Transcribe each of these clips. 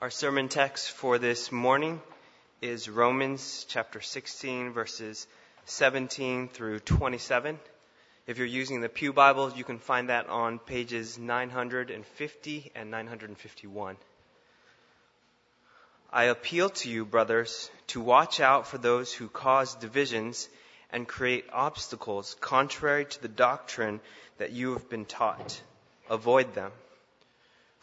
Our sermon text for this morning is Romans chapter 16, verses 17 through 27. If you're using the Pew Bible, you can find that on pages 950 and 951. I appeal to you, brothers, to watch out for those who cause divisions and create obstacles contrary to the doctrine that you have been taught. Avoid them.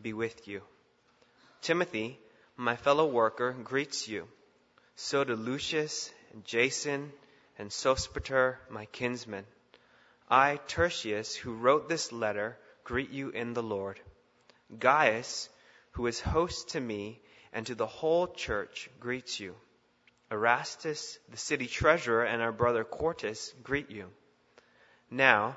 be with you. Timothy, my fellow worker, greets you. So do Lucius and Jason and Sosipater, my kinsmen. I, Tertius, who wrote this letter, greet you in the Lord. Gaius, who is host to me, and to the whole church greets you. Erastus, the city treasurer, and our brother Quartus greet you. Now,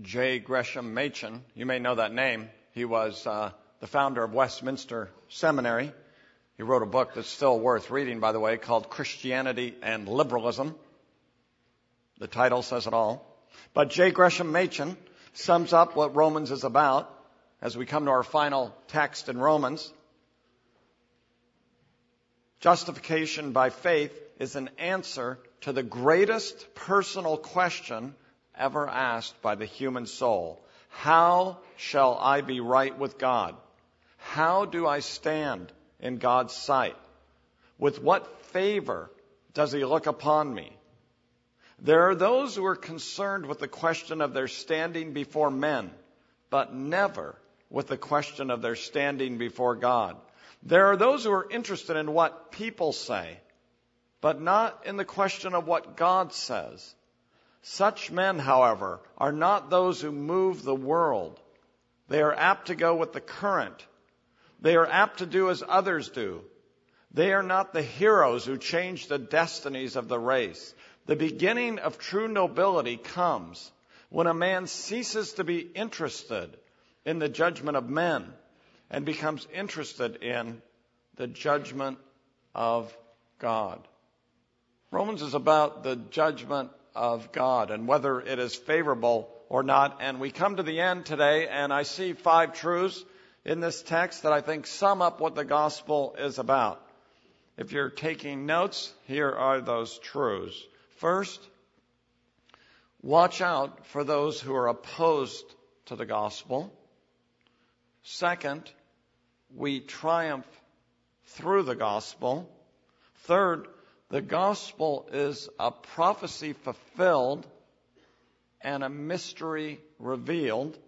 J. Gresham Machen, you may know that name. He was uh, the founder of Westminster Seminary. He wrote a book that's still worth reading, by the way, called Christianity and Liberalism. The title says it all. But J. Gresham Machen sums up what Romans is about as we come to our final text in Romans. Justification by faith is an answer to the greatest personal question ever asked by the human soul. How shall I be right with God? How do I stand in God's sight? With what favor does he look upon me? There are those who are concerned with the question of their standing before men, but never with the question of their standing before God. There are those who are interested in what people say, but not in the question of what God says. Such men, however, are not those who move the world. They are apt to go with the current. They are apt to do as others do. They are not the heroes who change the destinies of the race. The beginning of true nobility comes when a man ceases to be interested in the judgment of men and becomes interested in the judgment of God. Romans is about the judgment of God and whether it is favorable or not. And we come to the end today, and I see five truths in this text that I think sum up what the gospel is about. If you're taking notes, here are those truths. First, watch out for those who are opposed to the gospel. Second, we triumph through the gospel. Third, the gospel is a prophecy fulfilled and a mystery revealed.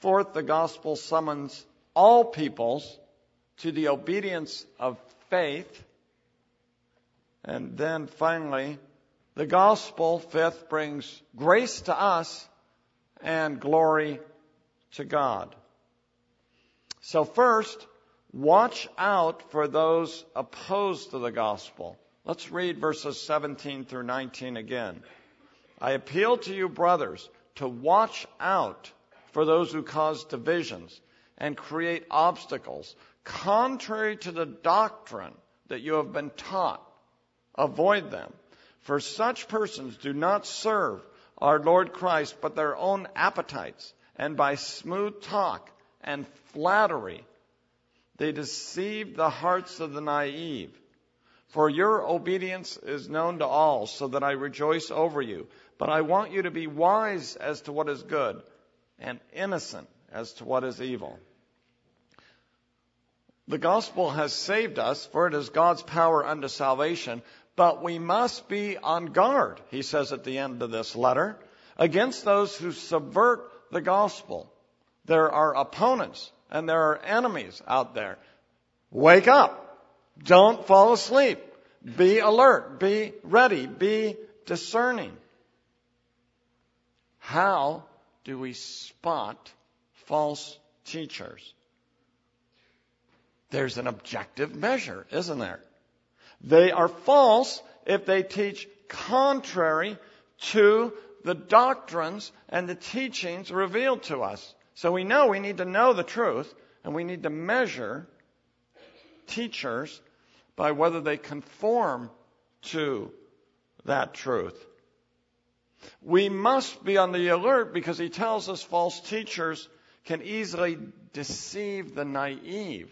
Fourth, the gospel summons all peoples to the obedience of faith. And then finally, the gospel, fifth, brings grace to us and glory to God. So first, watch out for those opposed to the gospel. Let's read verses 17 through 19 again. I appeal to you, brothers, to watch out for those who cause divisions and create obstacles contrary to the doctrine that you have been taught Avoid them. For such persons do not serve our Lord Christ, but their own appetites. And by smooth talk and flattery, they deceive the hearts of the naive. For your obedience is known to all, so that I rejoice over you. But I want you to be wise as to what is good, and innocent as to what is evil. The gospel has saved us, for it is God's power unto salvation, but we must be on guard, he says at the end of this letter, against those who subvert the gospel. There are opponents and there are enemies out there. Wake up. Don't fall asleep. Be alert. Be ready. Be discerning. How do we spot false teachers? There's an objective measure, isn't there? They are false if they teach contrary to the doctrines and the teachings revealed to us. So we know we need to know the truth and we need to measure teachers by whether they conform to that truth. We must be on the alert because he tells us false teachers can easily deceive the naive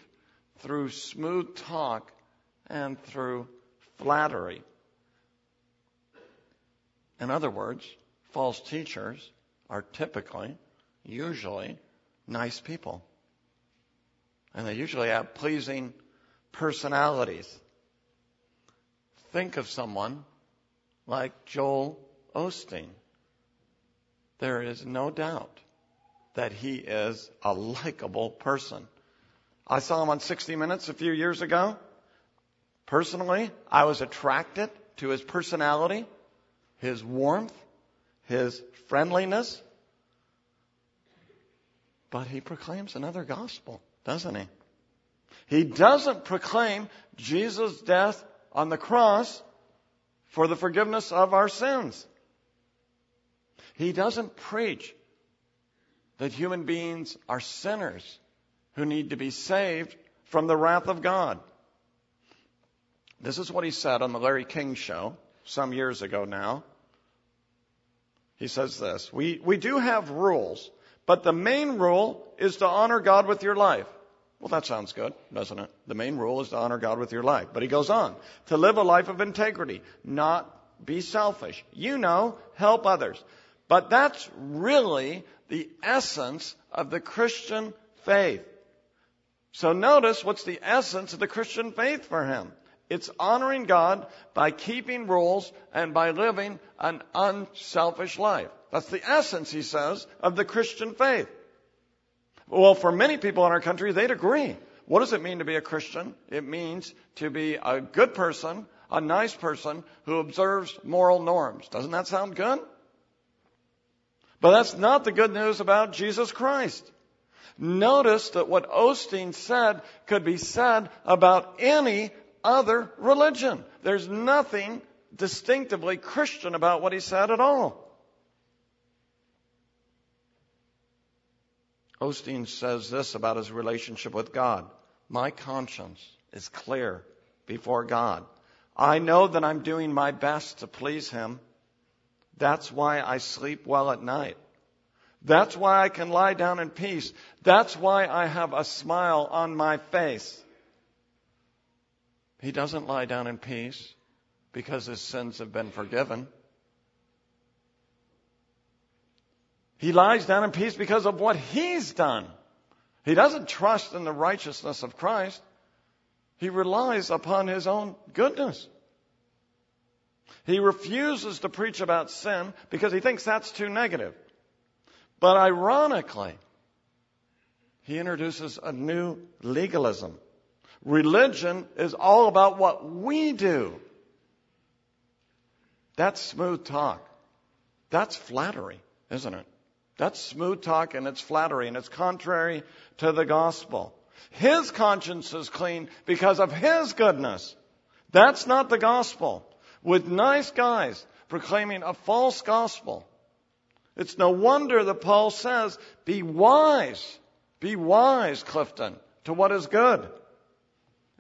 through smooth talk and through flattery. In other words, false teachers are typically, usually, nice people. And they usually have pleasing personalities. Think of someone like Joel Osteen. There is no doubt that he is a likable person. I saw him on 60 Minutes a few years ago. Personally, I was attracted to his personality, his warmth, his friendliness. But he proclaims another gospel, doesn't he? He doesn't proclaim Jesus' death on the cross for the forgiveness of our sins. He doesn't preach that human beings are sinners who need to be saved from the wrath of God. This is what he said on the Larry King show some years ago now. He says this we, we do have rules, but the main rule is to honor God with your life. Well, that sounds good, doesn't it? The main rule is to honor God with your life. But he goes on to live a life of integrity, not be selfish. You know, help others. But that's really the essence of the Christian faith. So notice what's the essence of the Christian faith for him. It's honoring God by keeping rules and by living an unselfish life. That's the essence, he says, of the Christian faith. Well, for many people in our country, they'd agree. What does it mean to be a Christian? It means to be a good person, a nice person who observes moral norms. Doesn't that sound good? But that's not the good news about Jesus Christ. Notice that what Osteen said could be said about any other religion. There's nothing distinctively Christian about what he said at all. Osteen says this about his relationship with God. My conscience is clear before God. I know that I'm doing my best to please Him. That's why I sleep well at night. That's why I can lie down in peace. That's why I have a smile on my face. He doesn't lie down in peace because his sins have been forgiven. He lies down in peace because of what he's done. He doesn't trust in the righteousness of Christ. He relies upon his own goodness. He refuses to preach about sin because he thinks that's too negative. But ironically, he introduces a new legalism. Religion is all about what we do. That's smooth talk. That's flattery, isn't it? That's smooth talk and it's flattery and it's contrary to the gospel. His conscience is clean because of his goodness. That's not the gospel. With nice guys proclaiming a false gospel. It's no wonder that Paul says, be wise. Be wise, Clifton, to what is good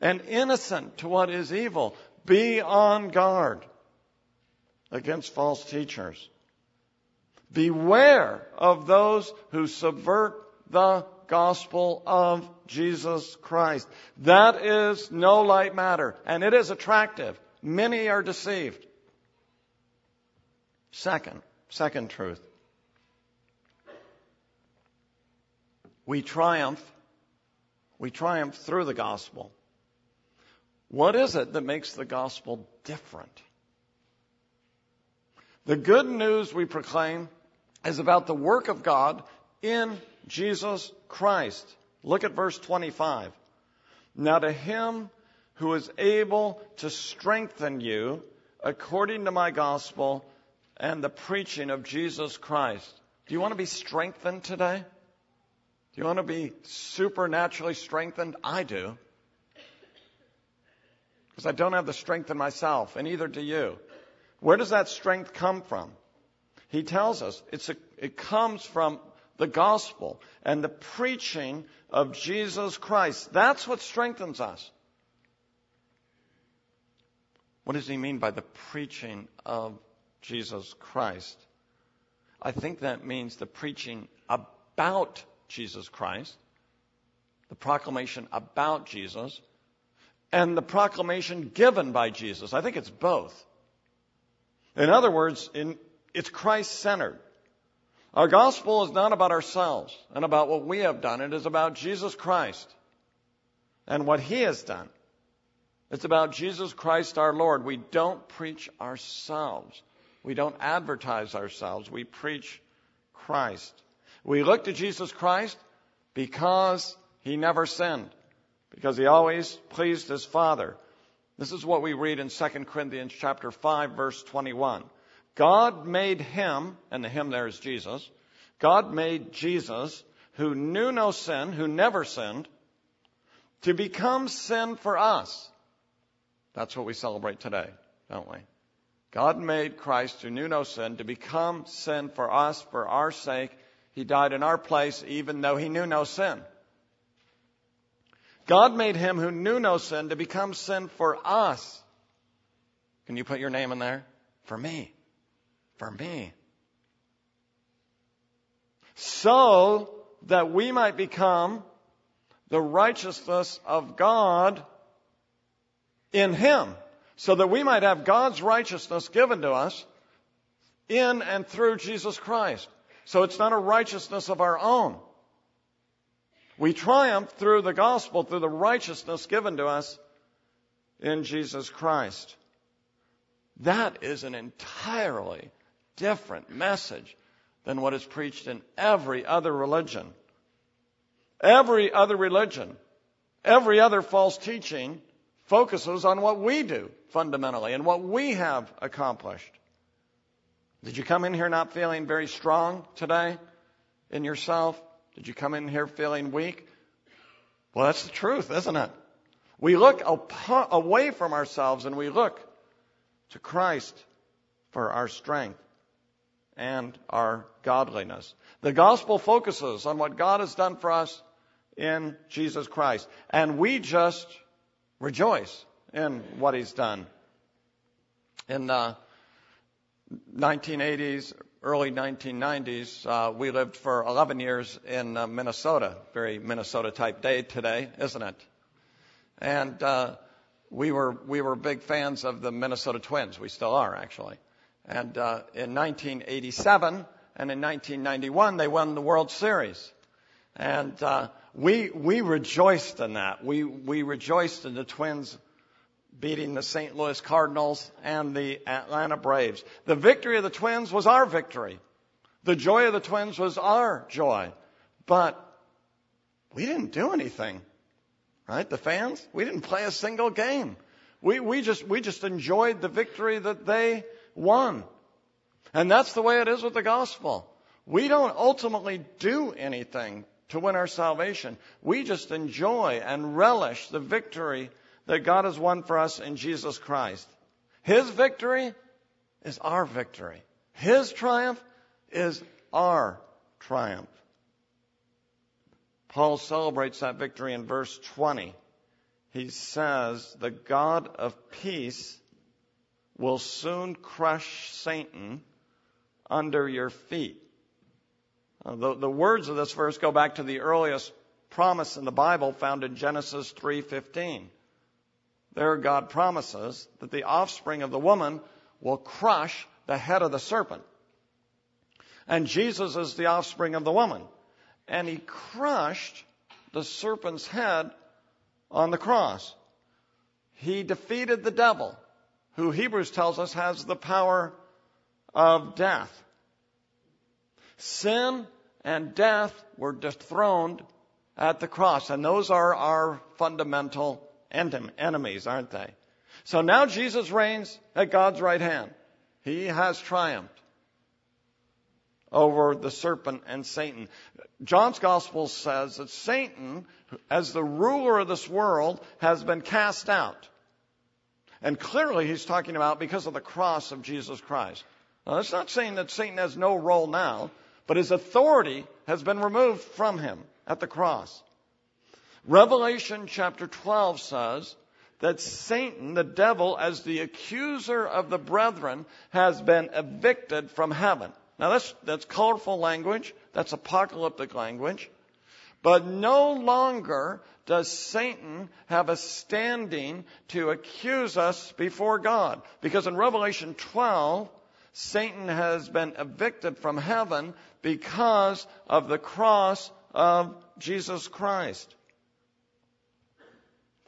and innocent to what is evil. Be on guard against false teachers. Beware of those who subvert the gospel of Jesus Christ. That is no light matter, and it is attractive. Many are deceived. Second, second truth. We triumph. We triumph through the gospel. What is it that makes the gospel different? The good news we proclaim is about the work of God in Jesus Christ. Look at verse 25. Now to him who is able to strengthen you according to my gospel and the preaching of Jesus Christ. Do you want to be strengthened today? Do you want to be supernaturally strengthened? I do. Because I don't have the strength in myself, and neither do you. Where does that strength come from? He tells us a, it comes from the gospel and the preaching of Jesus Christ. That's what strengthens us. What does he mean by the preaching of Jesus Christ? I think that means the preaching about Jesus Christ, the proclamation about Jesus, and the proclamation given by Jesus. I think it's both. In other words, in, it's Christ centered. Our gospel is not about ourselves and about what we have done. It is about Jesus Christ and what He has done. It's about Jesus Christ our Lord. We don't preach ourselves. We don't advertise ourselves. We preach Christ. We look to Jesus Christ because He never sinned, because He always pleased His Father. This is what we read in 2 Corinthians chapter 5 verse 21. God made him, and the him there is Jesus, God made Jesus, who knew no sin, who never sinned, to become sin for us. That's what we celebrate today, don't we? God made Christ, who knew no sin, to become sin for us, for our sake. He died in our place, even though he knew no sin. God made him who knew no sin to become sin for us. Can you put your name in there? For me. For me. So that we might become the righteousness of God in him. So that we might have God's righteousness given to us in and through Jesus Christ. So it's not a righteousness of our own. We triumph through the gospel, through the righteousness given to us in Jesus Christ. That is an entirely different message than what is preached in every other religion. Every other religion, every other false teaching focuses on what we do fundamentally and what we have accomplished. Did you come in here not feeling very strong today in yourself? Did you come in here feeling weak? Well, that's the truth, isn't it? We look away from ourselves and we look to Christ for our strength and our godliness. The gospel focuses on what God has done for us in Jesus Christ. And we just rejoice in what He's done. In the 1980s, early 1990s, uh, we lived for 11 years in uh, Minnesota. Very Minnesota type day today, isn't it? And uh, we were we were big fans of the Minnesota Twins. We still are actually. And uh, in 1987 and in 1991, they won the World Series. And uh, we we rejoiced in that. We we rejoiced in the Twins beating the St. Louis Cardinals and the Atlanta Braves. The victory of the Twins was our victory. The joy of the Twins was our joy. But we didn't do anything. Right? The fans, we didn't play a single game. We, we just, we just enjoyed the victory that they won. And that's the way it is with the gospel. We don't ultimately do anything to win our salvation. We just enjoy and relish the victory that God has won for us in Jesus Christ. His victory is our victory. His triumph is our triumph. Paul celebrates that victory in verse 20. He says, The God of peace will soon crush Satan under your feet. Uh, the, the words of this verse go back to the earliest promise in the Bible found in Genesis 3:15. There God promises that the offspring of the woman will crush the head of the serpent. And Jesus is the offspring of the woman. And he crushed the serpent's head on the cross. He defeated the devil, who Hebrews tells us has the power of death. Sin and death were dethroned at the cross, and those are our fundamental enemies, aren't they? So now Jesus reigns at God's right hand. He has triumphed over the serpent and Satan. John's gospel says that Satan, as the ruler of this world, has been cast out. And clearly he's talking about because of the cross of Jesus Christ. Now, that's not saying that Satan has no role now, but his authority has been removed from him at the cross. Revelation chapter 12 says that Satan, the devil, as the accuser of the brethren, has been evicted from heaven. Now that's, that's colorful language. That's apocalyptic language. But no longer does Satan have a standing to accuse us before God. Because in Revelation 12, Satan has been evicted from heaven because of the cross of Jesus Christ.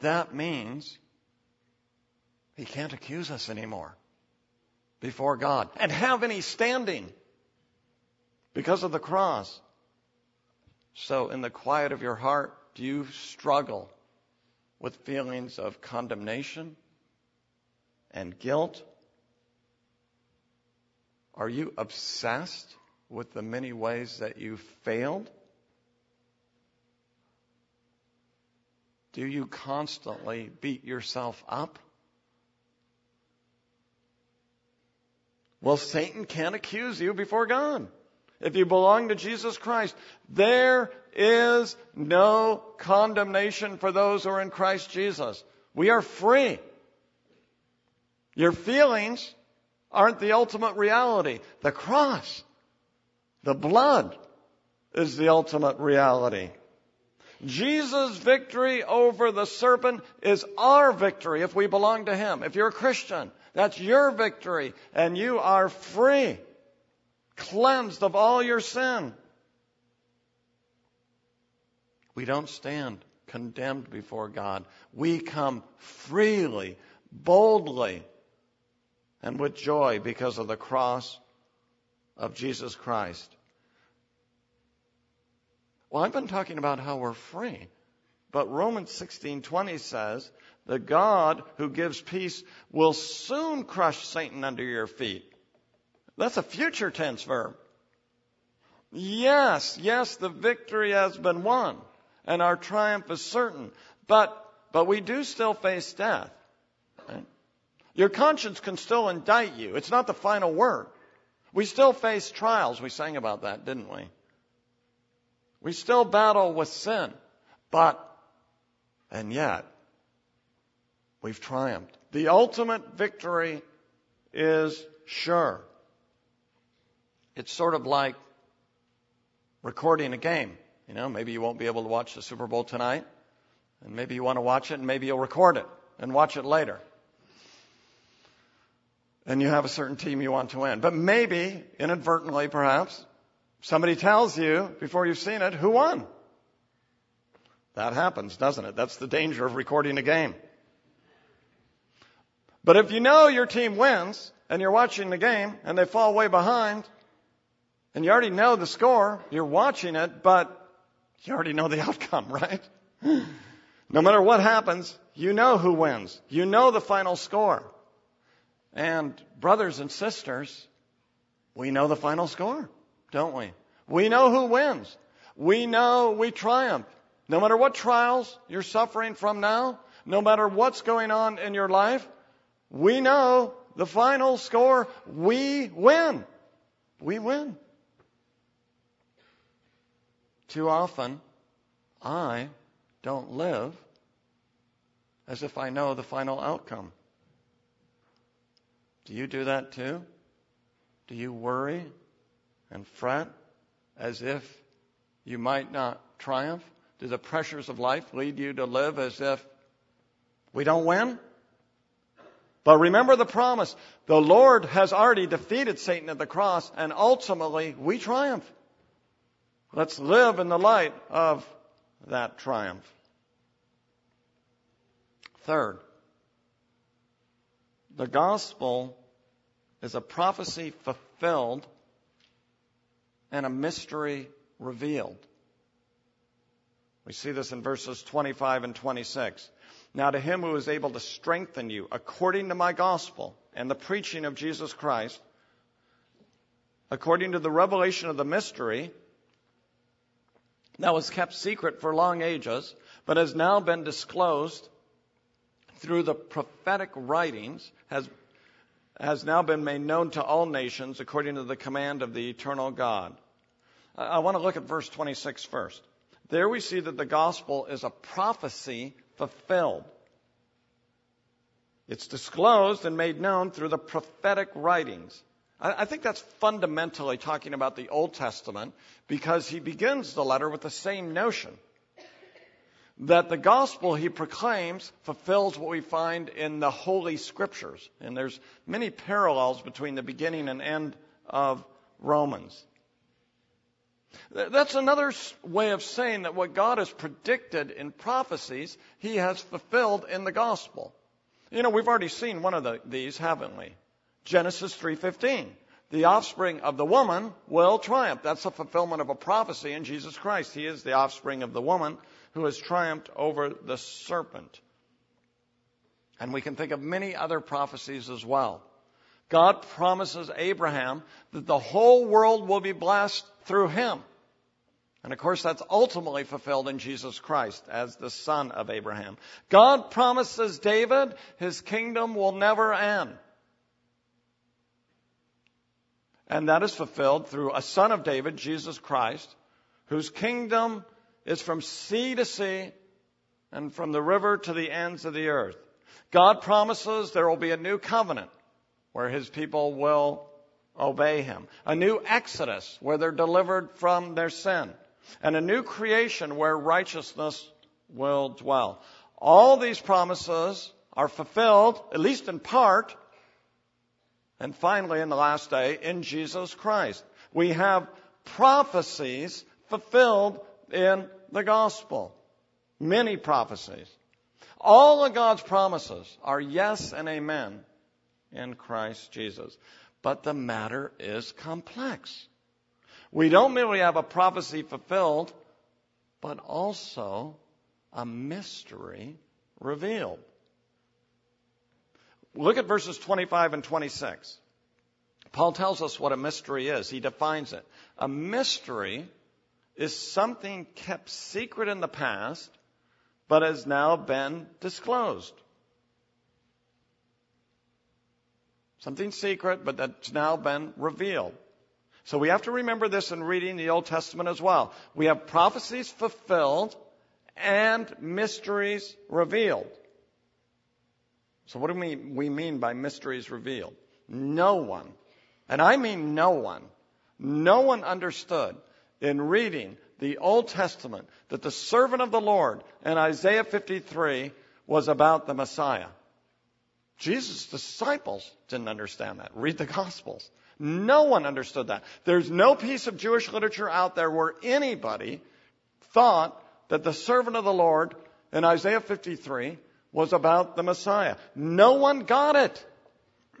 That means he can't accuse us anymore before God and have any standing because of the cross. So, in the quiet of your heart, do you struggle with feelings of condemnation and guilt? Are you obsessed with the many ways that you failed? Do you constantly beat yourself up? Well, Satan can't accuse you before God. If you belong to Jesus Christ, there is no condemnation for those who are in Christ Jesus. We are free. Your feelings aren't the ultimate reality. The cross, the blood is the ultimate reality. Jesus' victory over the serpent is our victory if we belong to Him. If you're a Christian, that's your victory and you are free, cleansed of all your sin. We don't stand condemned before God. We come freely, boldly, and with joy because of the cross of Jesus Christ. Well, I've been talking about how we're free. But Romans 16:20 says, "The God who gives peace will soon crush Satan under your feet." That's a future tense verb. Yes, yes, the victory has been won and our triumph is certain. But but we do still face death. Right? Your conscience can still indict you. It's not the final word. We still face trials. We sang about that, didn't we? We still battle with sin. But, and yet, we've triumphed. The ultimate victory is sure. It's sort of like recording a game. You know, maybe you won't be able to watch the Super Bowl tonight, and maybe you want to watch it, and maybe you'll record it and watch it later and you have a certain team you want to win. But maybe, inadvertently perhaps, somebody tells you before you've seen it who won. That happens, doesn't it? That's the danger of recording a game. But if you know your team wins and you're watching the game and they fall way behind and you already know the score, you're watching it, but you already know the outcome, right? No matter what happens, you know who wins. You know the final score. And brothers and sisters, we know the final score, don't we? We know who wins. We know we triumph. No matter what trials you're suffering from now, no matter what's going on in your life, we know the final score. We win. We win. Too often, I don't live as if I know the final outcome. Do you do that too? Do you worry and fret as if you might not triumph? Do the pressures of life lead you to live as if we don't win? But remember the promise. The Lord has already defeated Satan at the cross, and ultimately we triumph. Let's live in the light of that triumph. Third, the gospel is a prophecy fulfilled and a mystery revealed. We see this in verses 25 and 26. Now to him who is able to strengthen you according to my gospel and the preaching of Jesus Christ, according to the revelation of the mystery that was kept secret for long ages, but has now been disclosed through the prophetic writings, has, has now been made known to all nations according to the command of the eternal God. I, I want to look at verse 26 first. There we see that the gospel is a prophecy fulfilled. It's disclosed and made known through the prophetic writings. I think that's fundamentally talking about the Old Testament because he begins the letter with the same notion that the gospel he proclaims fulfills what we find in the Holy Scriptures. And there's many parallels between the beginning and end of Romans. That's another way of saying that what God has predicted in prophecies, He has fulfilled in the gospel. You know, we've already seen one of the, these, haven't we? Genesis 3:15. The offspring of the woman will triumph. That's a fulfillment of a prophecy in Jesus Christ. He is the offspring of the woman who has triumphed over the serpent. And we can think of many other prophecies as well. God promises Abraham that the whole world will be blessed through him. And of course, that's ultimately fulfilled in Jesus Christ as the son of Abraham. God promises David his kingdom will never end. And that is fulfilled through a son of David, Jesus Christ, whose kingdom is from sea to sea and from the river to the ends of the earth. God promises there will be a new covenant where his people will obey him. A new exodus where they're delivered from their sin. And a new creation where righteousness will dwell. All these promises are fulfilled, at least in part, and finally in the last day, in Jesus Christ. We have prophecies fulfilled in the gospel. Many prophecies. All of God's promises are yes and amen in Christ Jesus. But the matter is complex. We don't merely have a prophecy fulfilled, but also a mystery revealed. Look at verses 25 and 26. Paul tells us what a mystery is. He defines it. A mystery is something kept secret in the past, but has now been disclosed. Something secret, but that's now been revealed. So we have to remember this in reading the Old Testament as well. We have prophecies fulfilled and mysteries revealed. So what do we, we mean by mysteries revealed? No one, and I mean no one, no one understood in reading the Old Testament that the servant of the Lord in Isaiah 53 was about the Messiah. Jesus' disciples didn't understand that. Read the Gospels. No one understood that. There's no piece of Jewish literature out there where anybody thought that the servant of the Lord in Isaiah 53 was about the Messiah. No one got it.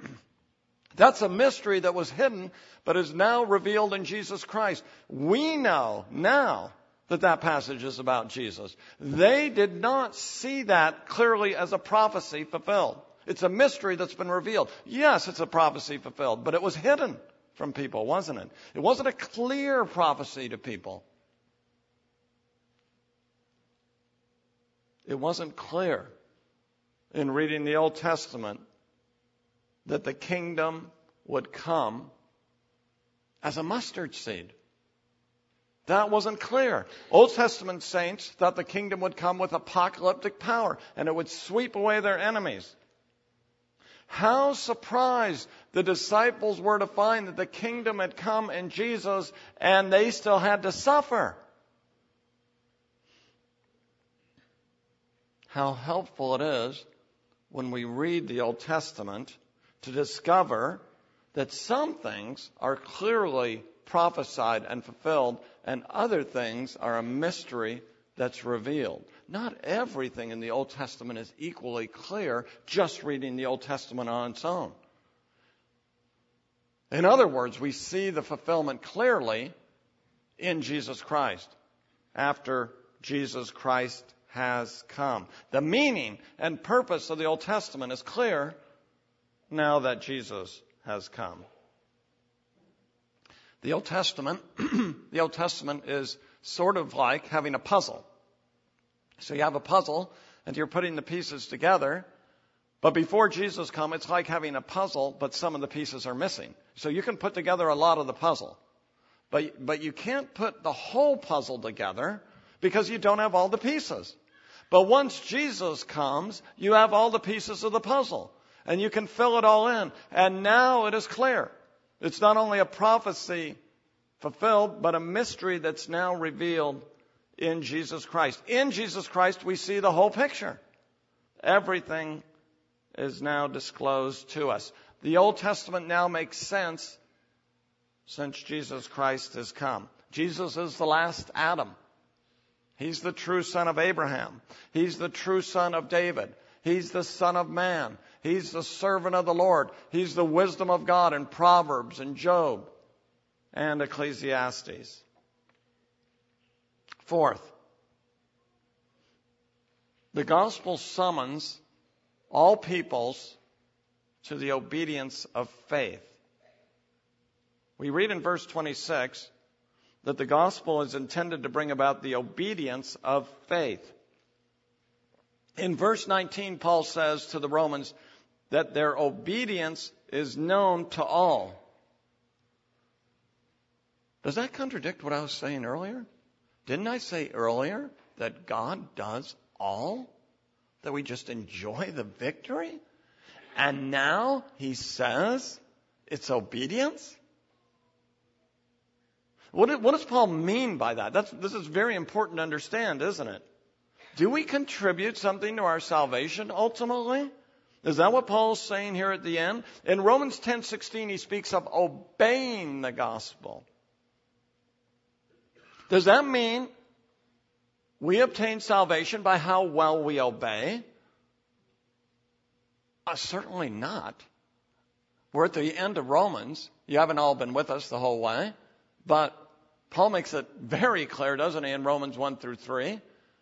That's a mystery that was hidden, but is now revealed in Jesus Christ. We know now that that passage is about Jesus. They did not see that clearly as a prophecy fulfilled. It's a mystery that's been revealed. Yes, it's a prophecy fulfilled, but it was hidden from people, wasn't it? It wasn't a clear prophecy to people. It wasn't clear in reading the Old Testament that the kingdom would come as a mustard seed. That wasn't clear. Old Testament saints thought the kingdom would come with apocalyptic power and it would sweep away their enemies. How surprised the disciples were to find that the kingdom had come in Jesus and they still had to suffer. how helpful it is when we read the Old Testament to discover that some things are clearly prophesied and fulfilled, and other things are a mystery that's revealed. Not everything in the Old Testament is equally clear just reading the Old Testament on its own. In other words, we see the fulfillment clearly in Jesus Christ after Jesus Christ has come. The meaning and purpose of the Old Testament is clear now that Jesus has come. The Old Testament, the Old Testament is sort of like having a puzzle. So you have a puzzle and you're putting the pieces together. But before Jesus come, it's like having a puzzle, but some of the pieces are missing. So you can put together a lot of the puzzle. But, but you can't put the whole puzzle together because you don't have all the pieces. But once Jesus comes, you have all the pieces of the puzzle and you can fill it all in. And now it is clear. It's not only a prophecy fulfilled, but a mystery that's now revealed in Jesus Christ. In Jesus Christ, we see the whole picture. Everything is now disclosed to us. The Old Testament now makes sense since Jesus Christ has come. Jesus is the last Adam. He's the true son of Abraham. He's the true son of David. He's the son of man. He's the servant of the Lord. He's the wisdom of God in Proverbs and Job and Ecclesiastes. Fourth, the gospel summons all peoples to the obedience of faith. We read in verse 26 that the gospel is intended to bring about the obedience of faith. In verse 19, Paul says to the Romans that their obedience is known to all. Does that contradict what I was saying earlier? Didn't I say earlier that God does all? That we just enjoy the victory? And now he says it's obedience? What, what does Paul mean by that? That's, this is very important to understand, isn't it? Do we contribute something to our salvation ultimately? Is that what Paul's saying here at the end? In Romans 10:16 he speaks of obeying the gospel. Does that mean we obtain salvation by how well we obey? Uh, certainly not. We're at the end of Romans. You haven't all been with us the whole way, but Paul makes it very clear, doesn't he, in Romans 1 through 3,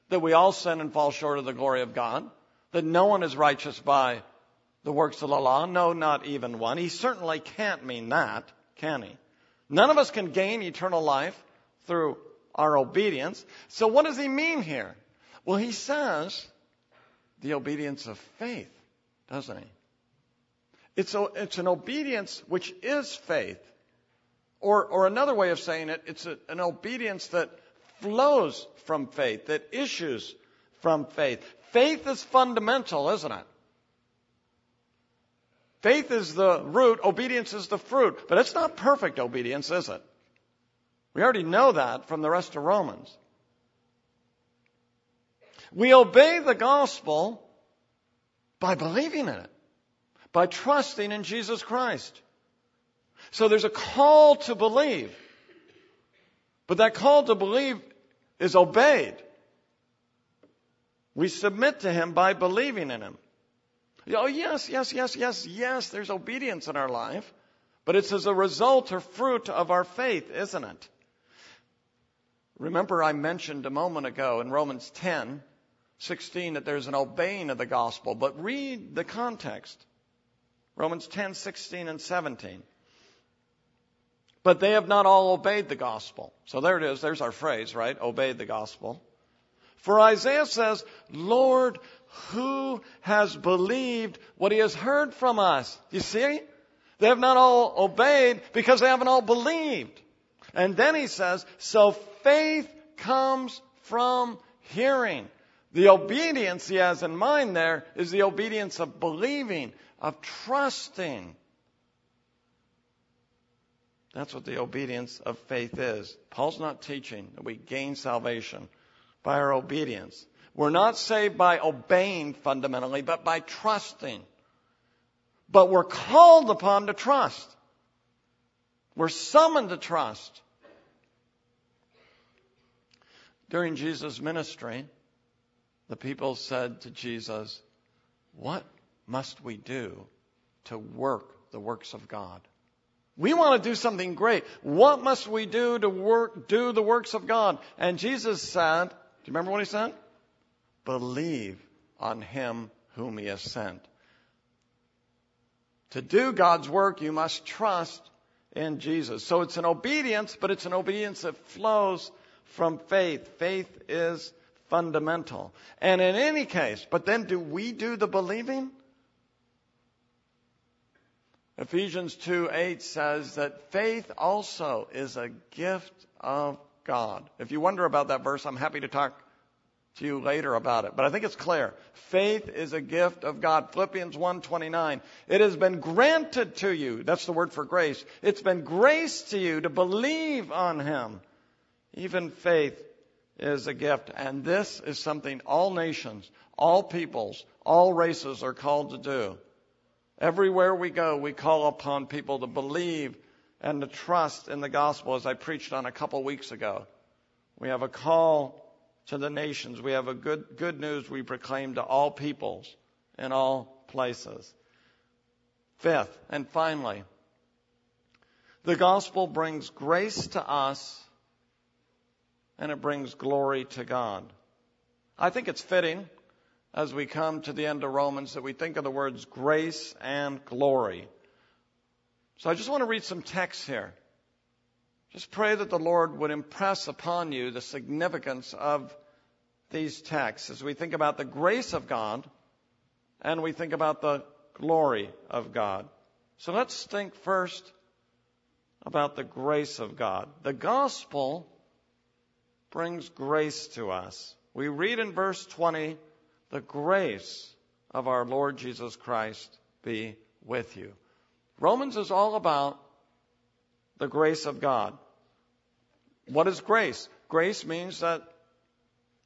that we all sin and fall short of the glory of God, that no one is righteous by the works of the law, no, not even one. He certainly can't mean that, can he? None of us can gain eternal life through our obedience. So what does he mean here? Well, he says the obedience of faith, doesn't he? It's, a, it's an obedience which is faith. Or, or another way of saying it, it's a, an obedience that flows from faith, that issues from faith. Faith is fundamental, isn't it? Faith is the root, obedience is the fruit. But it's not perfect obedience, is it? We already know that from the rest of Romans. We obey the gospel by believing in it, by trusting in Jesus Christ. So there's a call to believe. But that call to believe is obeyed. We submit to Him by believing in Him. Oh, yes, yes, yes, yes, yes, there's obedience in our life, but it's as a result or fruit of our faith, isn't it? Remember, I mentioned a moment ago in Romans 10, 16 that there's an obeying of the gospel, but read the context. Romans 10, 16, and 17. But they have not all obeyed the gospel. So there it is. There's our phrase, right? Obeyed the gospel. For Isaiah says, Lord, who has believed what he has heard from us? You see? They have not all obeyed because they haven't all believed. And then he says, so faith comes from hearing. The obedience he has in mind there is the obedience of believing, of trusting. That's what the obedience of faith is. Paul's not teaching that we gain salvation by our obedience. We're not saved by obeying fundamentally, but by trusting. But we're called upon to trust. We're summoned to trust. During Jesus' ministry, the people said to Jesus, What must we do to work the works of God? We want to do something great. What must we do to work, do the works of God? And Jesus said, do you remember what he said? Believe on him whom he has sent. To do God's work, you must trust in Jesus. So it's an obedience, but it's an obedience that flows from faith. Faith is fundamental. And in any case, but then do we do the believing? Ephesians 2 8 says that faith also is a gift of God. If you wonder about that verse, I'm happy to talk to you later about it. But I think it's clear. Faith is a gift of God. Philippians 1:29. It has been granted to you. That's the word for grace. It's been grace to you to believe on him. Even faith is a gift. And this is something all nations, all peoples, all races are called to do. Everywhere we go, we call upon people to believe and to trust in the gospel, as I preached on a couple weeks ago. We have a call to the nations. We have a good, good news we proclaim to all peoples in all places. Fifth, and finally, the gospel brings grace to us and it brings glory to God. I think it's fitting as we come to the end of Romans that we think of the words grace and glory. So I just want to read some texts here. Just pray that the Lord would impress upon you the significance of these texts as we think about the grace of God and we think about the glory of God. So let's think first about the grace of God. The gospel brings grace to us. We read in verse 20 the grace of our Lord Jesus Christ be with you. Romans is all about the grace of God. What is grace? Grace means that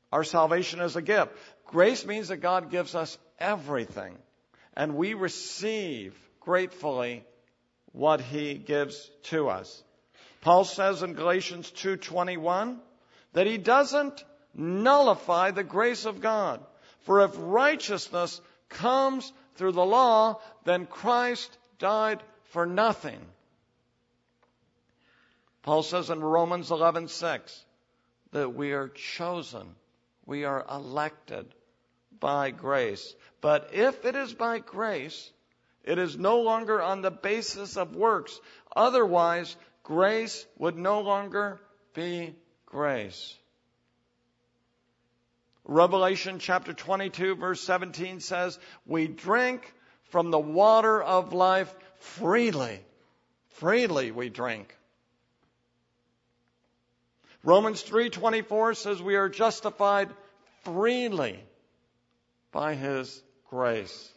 our salvation is a gift. Grace means that God gives us everything and we receive gratefully what he gives to us. Paul says in Galatians 2:21 that he doesn't nullify the grace of God. For if righteousness comes through the law, then Christ died for nothing. Paul says in Romans 11:6 that we are chosen, we are elected by grace. But if it is by grace, it is no longer on the basis of works. Otherwise, grace would no longer be grace. Revelation chapter 22 verse 17 says, we drink from the water of life freely. Freely we drink. Romans 3:24 says we are justified freely by his grace.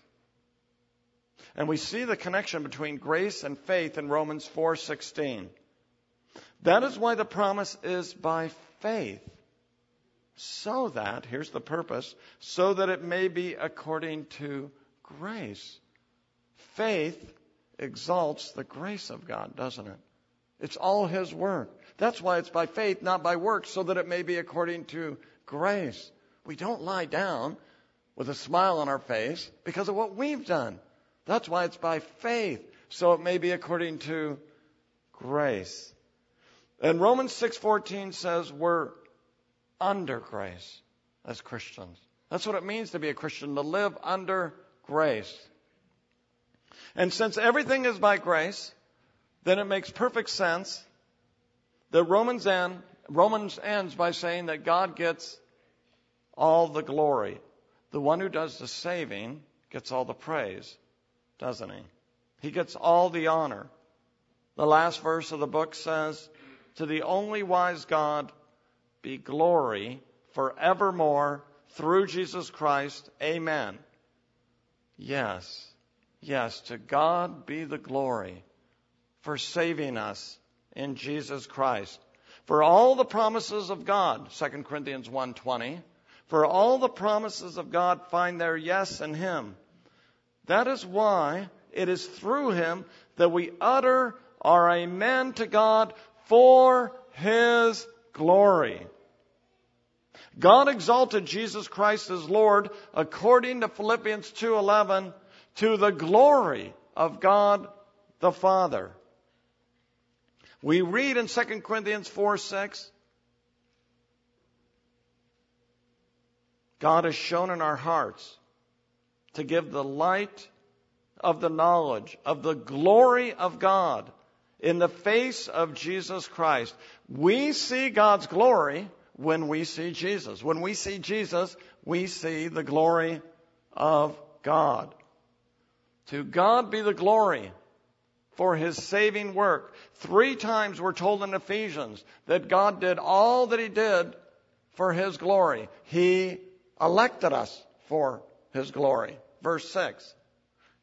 And we see the connection between grace and faith in Romans 4:16. That is why the promise is by faith so that, here's the purpose, so that it may be according to grace. Faith exalts the grace of God, doesn't it? It's all His work. That's why it's by faith, not by works, so that it may be according to grace. We don't lie down with a smile on our face because of what we've done. That's why it's by faith, so it may be according to grace. And Romans 6:14 says we're under grace as Christians. That's what it means to be a Christian, to live under grace. And since everything is by grace, then it makes perfect sense that Romans, end, Romans ends by saying that God gets all the glory. The one who does the saving gets all the praise, doesn't he? He gets all the honor. The last verse of the book says, To the only wise God be glory forevermore through Jesus Christ. Amen. Yes. Yes, to God be the glory for saving us in Jesus Christ. For all the promises of God, 2 Corinthians 1:20, For all the promises of God find their yes in Him. That is why it is through Him that we utter our amen to God for His glory. God exalted Jesus Christ as Lord according to Philippians 2:11 to the glory of God the Father. We read in 2 Corinthians 4 6, God has shone in our hearts to give the light of the knowledge of the glory of God in the face of Jesus Christ. We see God's glory when we see Jesus. When we see Jesus, we see the glory of God. To God be the glory for his saving work. Three times we're told in Ephesians that God did all that he did for his glory. He elected us for his glory. Verse 6.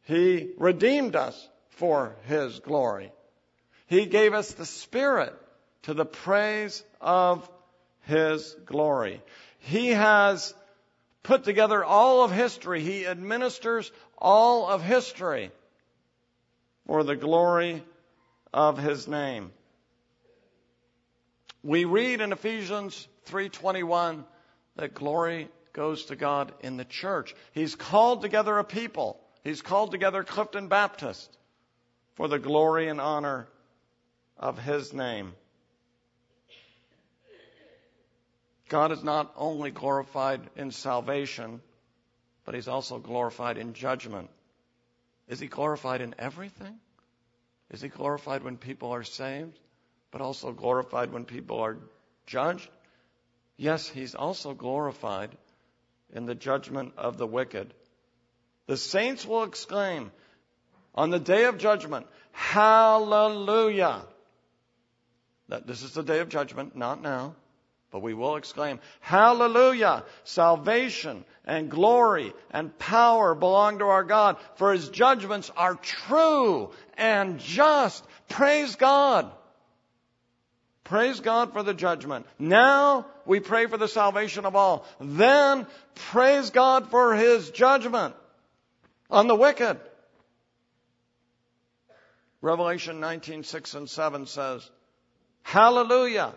He redeemed us for his glory. He gave us the Spirit to the praise of his glory. He has put together all of history. He administers all of history for the glory of his name. We read in Ephesians 3:21 that glory goes to God in the church. He's called together a people. He's called together Clifton Baptist for the glory and honor of his name. God is not only glorified in salvation, but he's also glorified in judgment. Is he glorified in everything? Is he glorified when people are saved, but also glorified when people are judged? Yes, he's also glorified in the judgment of the wicked. The saints will exclaim on the day of judgment, Hallelujah! That this is the day of judgment, not now. But we will exclaim, Hallelujah! Salvation and glory and power belong to our God, for his judgments are true and just. Praise God! Praise God for the judgment. Now we pray for the salvation of all. Then praise God for his judgment on the wicked. Revelation 19, 6 and 7 says, Hallelujah!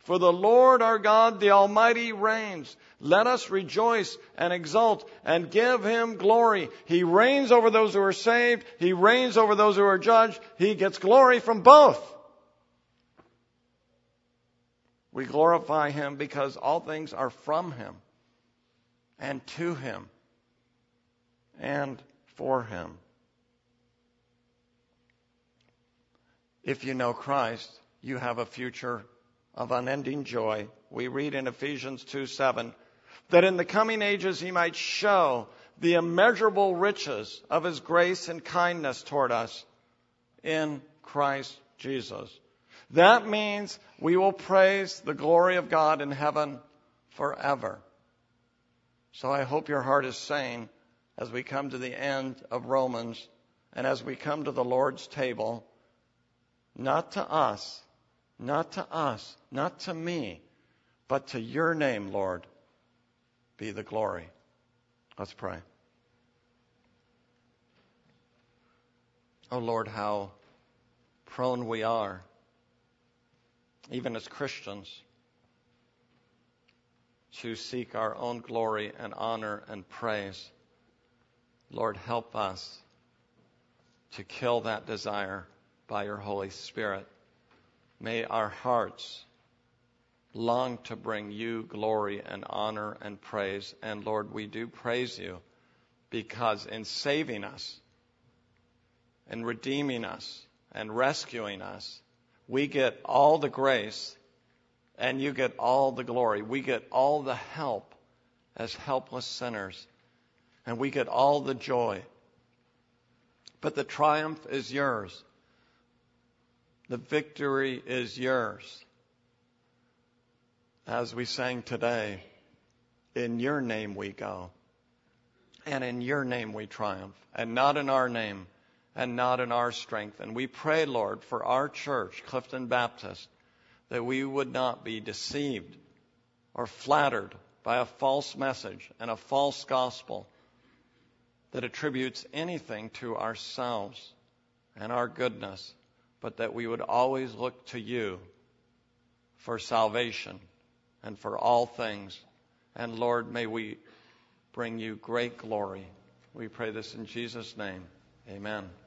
For the Lord our God, the Almighty, reigns. Let us rejoice and exult and give him glory. He reigns over those who are saved. He reigns over those who are judged. He gets glory from both. We glorify him because all things are from him and to him and for him. If you know Christ, you have a future of unending joy. We read in Ephesians 2 7 that in the coming ages he might show the immeasurable riches of his grace and kindness toward us in Christ Jesus. That means we will praise the glory of God in heaven forever. So I hope your heart is sane as we come to the end of Romans and as we come to the Lord's table, not to us, not to us, not to me, but to your name, Lord, be the glory. Let's pray. Oh Lord, how prone we are, even as Christians, to seek our own glory and honor and praise. Lord, help us to kill that desire by your Holy Spirit. May our hearts long to bring you glory and honor and praise. And Lord, we do praise you because in saving us and redeeming us and rescuing us, we get all the grace and you get all the glory. We get all the help as helpless sinners and we get all the joy. But the triumph is yours. The victory is yours. As we sang today, in your name we go. And in your name we triumph. And not in our name. And not in our strength. And we pray, Lord, for our church, Clifton Baptist, that we would not be deceived or flattered by a false message and a false gospel that attributes anything to ourselves and our goodness, but that we would always look to you for salvation and for all things. And Lord, may we bring you great glory. We pray this in Jesus' name. Amen.